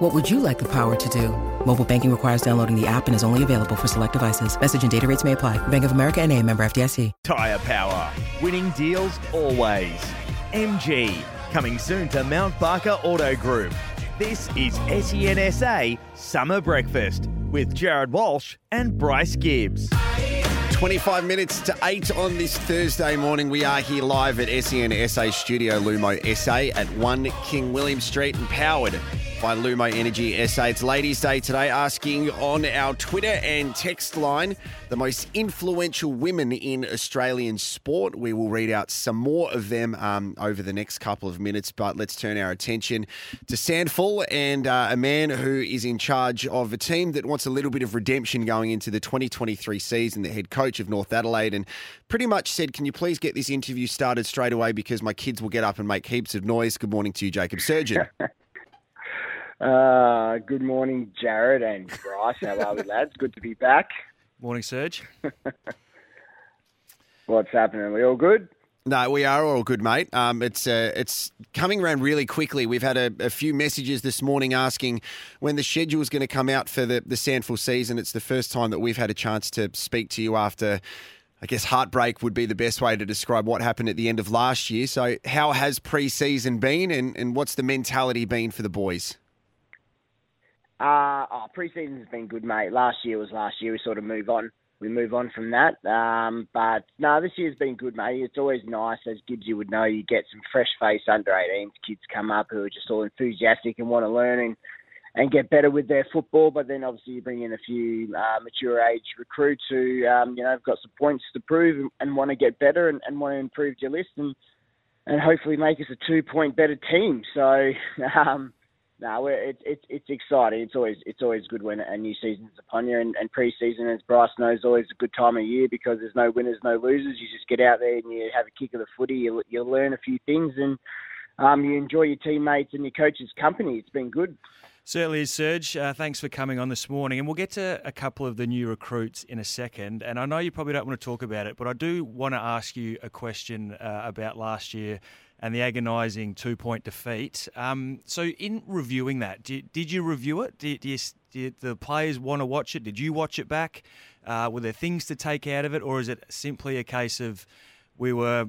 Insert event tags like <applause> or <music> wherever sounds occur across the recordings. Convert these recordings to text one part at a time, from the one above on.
What would you like the power to do? Mobile banking requires downloading the app and is only available for select devices. Message and data rates may apply. Bank of America and a member FDIC. Tyre Power. Winning deals always. MG. Coming soon to Mount Barker Auto Group. This is SENSA Summer Breakfast with Jared Walsh and Bryce Gibbs. 25 minutes to 8 on this Thursday morning. We are here live at SENSA Studio Lumo SA at 1 King William Street and powered by Lumo Energy SA. It's Ladies' Day today, asking on our Twitter and text line the most influential women in Australian sport. We will read out some more of them um, over the next couple of minutes, but let's turn our attention to SANFL and uh, a man who is in charge of a team that wants a little bit of redemption going into the 2023 season, the head coach of North Adelaide, and pretty much said, Can you please get this interview started straight away because my kids will get up and make heaps of noise? Good morning to you, Jacob Surjan. <laughs> Uh, good morning, Jared and Bryce. How are we, lads? Good to be back. Morning, Serge. <laughs> What's happening? Are we all good? No, we are all good, mate. Um, it's uh, it's coming around really quickly. We've had a, a, few messages this morning asking when the schedule is going to come out for the the SANFL season. It's the first time that we've had a chance to speak to you after. I guess heartbreak would be the best way to describe what happened at the end of last year. So, how has pre-season been, and, and what's the mentality been for the boys? Uh, oh, pre-season's been good, mate. Last year was last year. We sort of move on. We move on from that. Um, but no, this year's been good, mate. It's always nice, as Gibbsy would know. You get some fresh face under 18s kids come up who are just all enthusiastic and want to learn and and get better with their football. But then obviously you bring in a few uh, mature age recruits who um, you know have got some points to prove and, and want to get better and, and want to improve your list and and hopefully make us a two point better team. So. <laughs> Um, no, it's it's it's exciting. It's always it's always good when a new season's upon you, and, and pre-season, as Bryce knows, is always a good time of year because there's no winners, no losers. You just get out there and you have a kick of the footy. You you learn a few things, and um, you enjoy your teammates and your coach's company. It's been good. Certainly is, Serge. Uh, thanks for coming on this morning. And we'll get to a couple of the new recruits in a second. And I know you probably don't want to talk about it, but I do want to ask you a question uh, about last year and the agonising two point defeat. Um, so, in reviewing that, did, did you review it? Did, did, did, the players want to watch it? Did you watch it back? Uh, were there things to take out of it, or is it simply a case of we were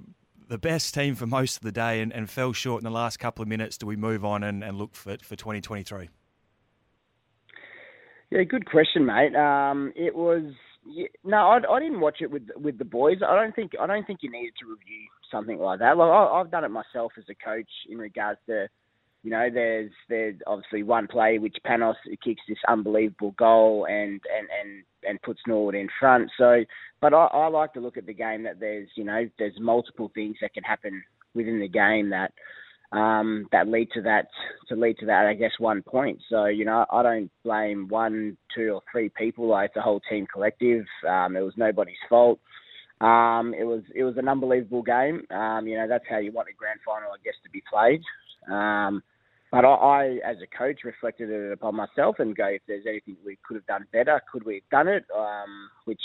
the best team for most of the day and, and fell short in the last couple of minutes? Do we move on and, and look for, for 2023? Yeah, good question, mate. Um, it was yeah, no, I, I didn't watch it with with the boys. I don't think I don't think you needed to review something like that. Like I, I've done it myself as a coach in regards to, you know, there's there's obviously one play which Panos kicks this unbelievable goal and and and and puts Norwood in front. So, but I, I like to look at the game that there's you know there's multiple things that can happen within the game that um, that lead to that to lead to that I guess one point. So you know I don't blame one, two, or three people. It's a whole team collective. Um, it was nobody's fault. Um, it was it was an unbelievable game. Um, you know that's how you want a grand final, I guess, to be played. Um, but I, I, as a coach, reflected it upon myself and go, if there's anything we could have done better, could we have done it? Um, which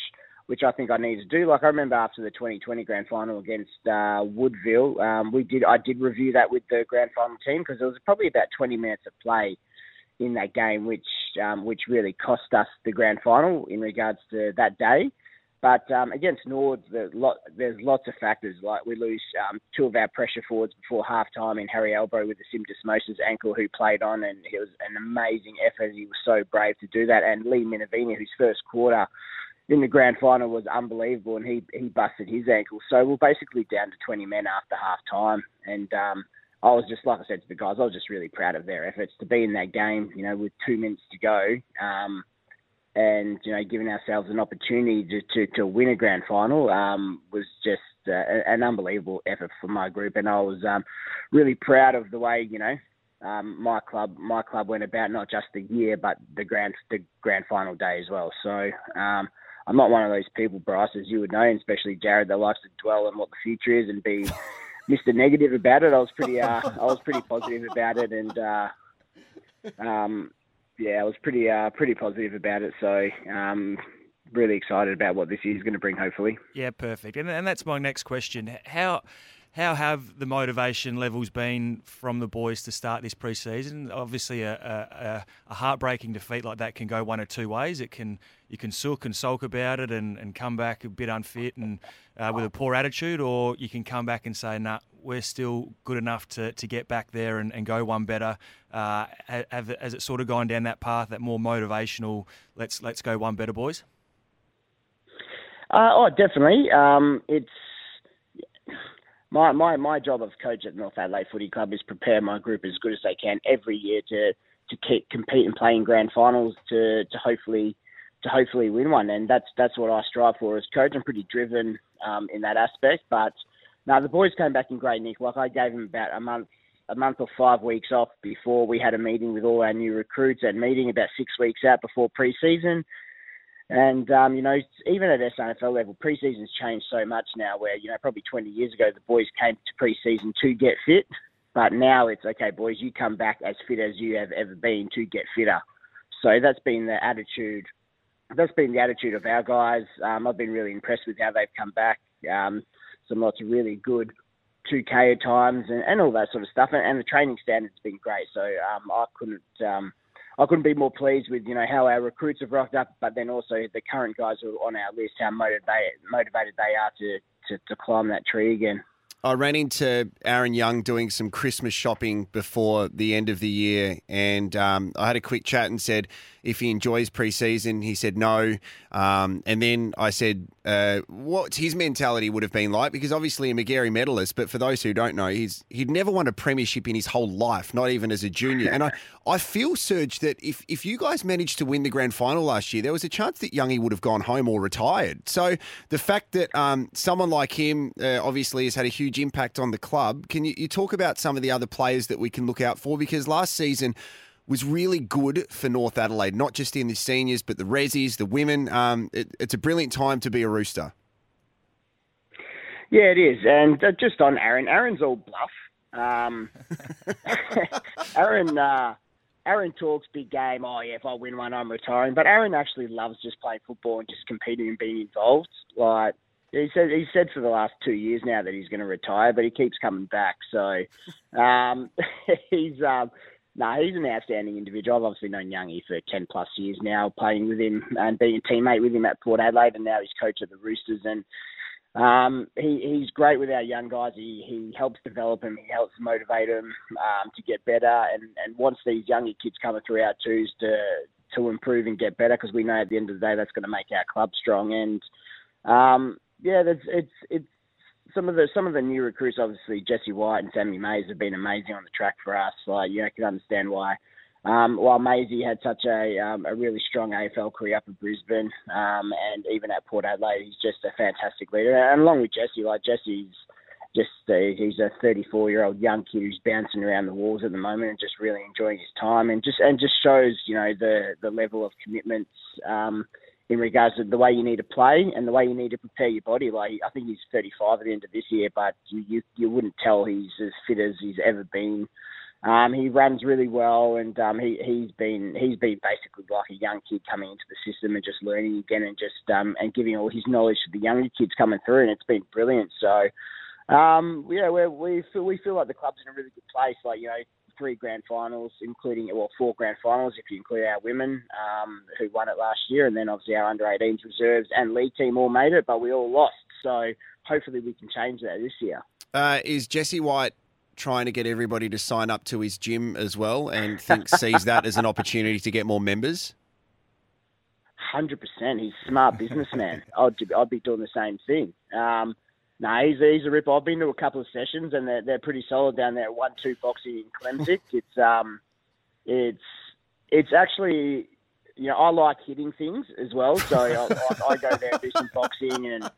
which I think I need to do. Like I remember after the 2020 grand final against uh, Woodville, um, we did I did review that with the grand final team because there was probably about 20 minutes of play in that game, which um, which really cost us the grand final in regards to that day. But um, against Nord, there's, lot, there's lots of factors. Like we lose um, two of our pressure forwards before half time in Harry Elbro with the syndesmosis ankle who played on, and it was an amazing effort. He was so brave to do that. And Lee Minervini, whose first quarter in the grand final was unbelievable, and he he busted his ankle. So we're basically down to 20 men after half time, and um, I was just like I said to the guys, I was just really proud of their efforts to be in that game. You know, with two minutes to go, um, and you know, giving ourselves an opportunity to to, to win a grand final um, was just uh, an unbelievable effort for my group, and I was um, really proud of the way you know um, my club my club went about not just the year but the grand the grand final day as well. So um, I'm not one of those people, Bryce, as you would know, and especially Jared, that likes to dwell on what the future is and be <laughs> Mr. Negative about it. I was pretty, uh, I was pretty positive about it, and uh, um, yeah, I was pretty, uh, pretty positive about it. So. Um, really excited about what this year is going to bring, hopefully. Yeah, perfect. And, and that's my next question. How how have the motivation levels been from the boys to start this preseason? Obviously, a, a, a, heartbreaking defeat like that can go one or two ways. It can you can sulk and sulk about it and, and come back a bit unfit and uh, with a poor attitude, or you can come back and say, "Nah, we're still good enough to, to get back there and, and go one better." Uh, have, has it sort of gone down that path, that more motivational? Let's let's go one better, boys. Uh, oh, definitely. Um, it's my, my, my job as coach at North Adelaide Footy Club is prepare my group as good as they can every year to to keep, compete and play in grand finals to, to hopefully to hopefully win one, and that's that's what I strive for as coach. I'm pretty driven um, in that aspect, but now the boys came back in great nick. Like I gave them about a month a month or five weeks off before we had a meeting with all our new recruits, and meeting about six weeks out before pre-season. And um, you know, even at SANFL level, preseason's changed so much now. Where you know, probably 20 years ago, the boys came to preseason to get fit, but now it's okay, boys. You come back as fit as you have ever been to get fitter. So that's been the attitude. That's been the attitude of our guys. Um, I've been really impressed with how they've come back. Um, some lots of really good 2K times and, and all that sort of stuff. And, and the training standards been great. So um, I couldn't. I couldn't be more pleased with you know how our recruits have rocked up, but then also the current guys who are on our list, how motivated motivated they are to, to, to climb that tree again. I ran into Aaron Young doing some Christmas shopping before the end of the year, and um, I had a quick chat and said if he enjoys preseason. He said no, um, and then I said uh, what his mentality would have been like because obviously a Magarey medalist, but for those who don't know, he's he'd never won a premiership in his whole life, not even as a junior. And I, <laughs> I feel Serge that if if you guys managed to win the grand final last year, there was a chance that Youngie would have gone home or retired. So the fact that um, someone like him uh, obviously has had a huge huge impact on the club. Can you, you talk about some of the other players that we can look out for? Because last season was really good for North Adelaide, not just in the seniors, but the resis, the women. Um, it, it's a brilliant time to be a Rooster. Yeah, it is. And uh, just on Aaron, Aaron's all bluff. Um, <laughs> <laughs> Aaron, uh, Aaron talks big game. Oh yeah, if I win one, I'm retiring. But Aaron actually loves just playing football and just competing and being involved. Like he said he said for the last two years now that he's going to retire, but he keeps coming back. So um, <laughs> he's um, no, nah, he's an outstanding individual. I've obviously known Youngie for ten plus years now, playing with him and being a teammate with him at Port Adelaide, and now he's coach of the Roosters. And um, he, he's great with our young guys. He he helps develop them. He helps motivate them um, to get better, and and wants these younger kids coming through our twos to to improve and get better because we know at the end of the day that's going to make our club strong. And um, yeah, it's it's some of the some of the new recruits, obviously Jesse White and Sammy Mayes have been amazing on the track for us. Like you know, I can understand why. Um, while Mayesy had such a um, a really strong AFL career up in Brisbane, um, and even at Port Adelaide, he's just a fantastic leader. And along with Jesse, like Jesse's just uh, he's a 34 year old young kid who's bouncing around the walls at the moment and just really enjoying his time and just and just shows you know the the level of commitments um, in regards to the way you need to play and the way you need to prepare your body. Like I think he's 35 at the end of this year, but you you, you wouldn't tell he's as fit as he's ever been. Um, he runs really well, and um, he he's been he's been basically like a young kid coming into the system and just learning again and just um, and giving all his knowledge to the younger kids coming through, and it's been brilliant. So. Um, yeah, we we feel we feel like the club's in a really good place. Like you know, three grand finals, including well four grand finals if you include our women um, who won it last year, and then obviously our under 18s reserves and league team all made it, but we all lost. So hopefully we can change that this year. Uh, is Jesse White trying to get everybody to sign up to his gym as well, and thinks sees that as an opportunity to get more members? Hundred percent. He's a smart businessman. <laughs> I'd I'd be doing the same thing. Um, no, he's, he's a rip. I've been to a couple of sessions and they're, they're pretty solid down there. One two boxing in Klemzig. <laughs> it's um, it's it's actually you know I like hitting things as well, so I, I, I go there and do some boxing and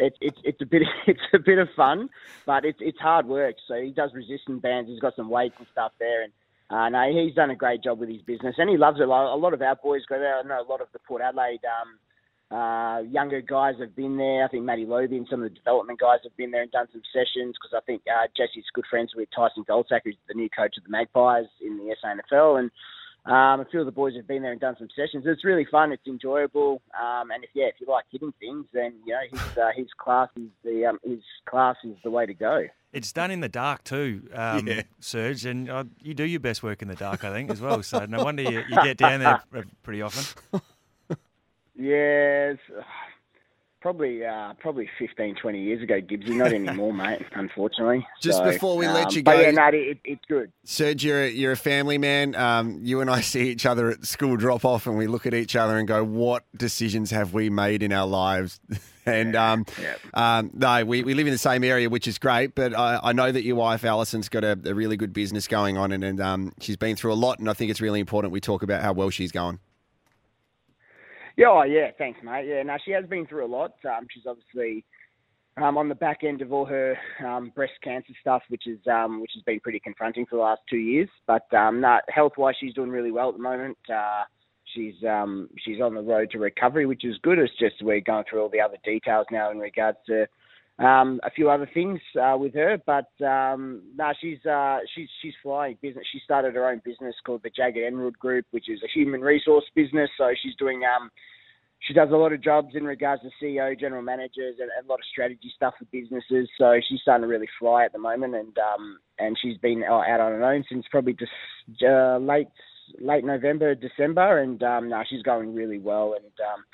it's it's it's a bit <laughs> it's a bit of fun, but it's it's hard work. So he does resistance bands. He's got some weights and stuff there, and uh, no, he's done a great job with his business, and he loves it. A lot of our boys go there. I know a lot of the Port Adelaide um, uh, younger guys have been there. I think Matty Lobbe and some of the development guys have been there and done some sessions because I think uh, Jesse's good friends with Tyson Goldsack, who's the new coach of the Magpies in the SANFL, and um, a few of the boys have been there and done some sessions. It's really fun. It's enjoyable. Um, and if yeah, if you like hitting things, then you know his uh, his class is the um, his class is the way to go. It's done in the dark too, um, Yeah. Serge, and uh, you do your best work in the dark, I think, as well. So no wonder you, you get down there pretty often. <laughs> Yes, <sighs> probably uh, probably 15, 20 years ago, Gibbsy. Not anymore, <laughs> mate. Unfortunately. Just So, before we let um, you but go- yeah, no, it, it's good. Serge, you're a, you're a family man. Um, you and I <laughs> see each other at school drop off, and we look at each other and go, "What decisions have we made in our lives?" <laughs> and um, Yeah. um, no, we, we live in the same area, which is great. But I, I know that your wife Alison's got a, a really good business going on, and, and um, she's been through a lot. And I think it's really important we talk about how well she's going. Yeah, oh, yeah, thanks, mate. Yeah, now she has been through a lot. Um, she's obviously um, on the back end of all her um, breast cancer stuff, which is um, which has been pretty confronting for the last two years. But um, no, health-wise, she's doing really well at the moment. Uh, she's um, she's on the road to recovery, which is good. It's just we're going through all the other details now in regards to um, a few other things uh, with her, but um, no, she's uh, she's she's flying business. She started her own business called the Jagged Emerald Group, which is a human resource business. So she's doing um, she does a lot of jobs in regards to CEO, general managers, and, and a lot of strategy stuff for businesses. So she's starting to really fly at the moment, and um, and she's been out on her own since probably just uh, late late November, December, and um, no, she's going really well, and um,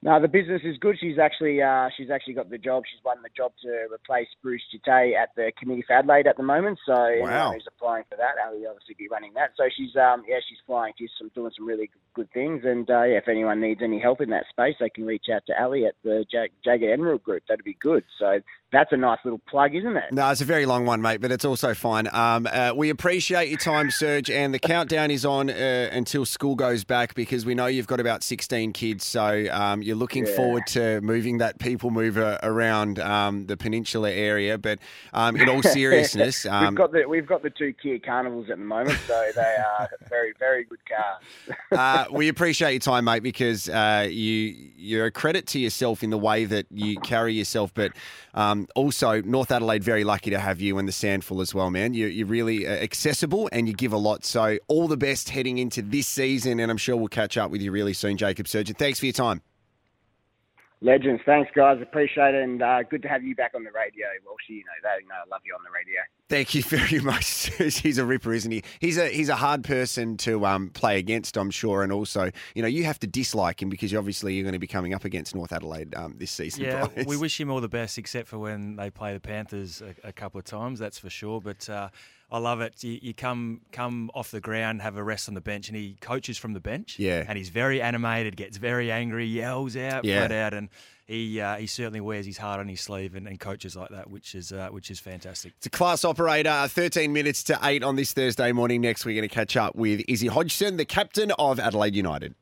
no, the business is good. She's actually uh, she's actually got the job. She's won the job to replace Bruce Djite at the Committee for Adelaide at the moment. So anyone who's applying for that, Ali will obviously be running that. So she's um yeah she's flying. She's some, doing some really good things. And uh, yeah, if anyone needs any help in that space, they can reach out to Ali at the Jag- Jagged Emerald Group. That'd be good. So that's a nice little plug, isn't it? No, it's a very long one, mate, but it's also fine. Um, uh, we appreciate your time, Serge, and the countdown is on uh, until school goes back because we know you've got about 16 kids, so um, you're looking Yeah. forward to moving that people mover around um, the peninsula area. But um, in all seriousness, <laughs> we've um, got the we've got the two Kia Carnivals at the moment, so they are very very good cars. <laughs> uh, we appreciate your time, mate, because uh, you you're a credit to yourself in the way that you carry yourself, but um, also North Adelaide very lucky to have you and the SANFL as well, man. You're, you're really uh, accessible and you give a lot. So all the best heading into this season, and I'm sure we'll catch up with you really soon, Jacob Surjan. Thanks for your time. Legends, thanks guys, appreciate it, and uh, good to have you back on the radio. Well, you know that, you know, I love you on the radio. Thank you <laughs> very much. he's a ripper, isn't he? He's a he's a hard person to um, play against, I'm sure, and also, you know, you have to dislike him because obviously you're going to be coming up against North Adelaide um, this season. Yeah, Bryce. we wish <laughs> him all the best, except for when they play the Panthers a, a couple of times. That's for sure. But uh, I love it. You, you come come off the ground, have a rest on the bench, and he coaches from the bench. Yeah. and he's very animated, gets very angry, yells out, Yeah. out, and he uh, he certainly wears his heart on his sleeve and, and coaches like that, which is uh, which is fantastic. It's a class operator. 13 minutes to 8 on this Thursday morning. Next, we're going to catch up with Izzy Hodgson, the captain of Adelaide United.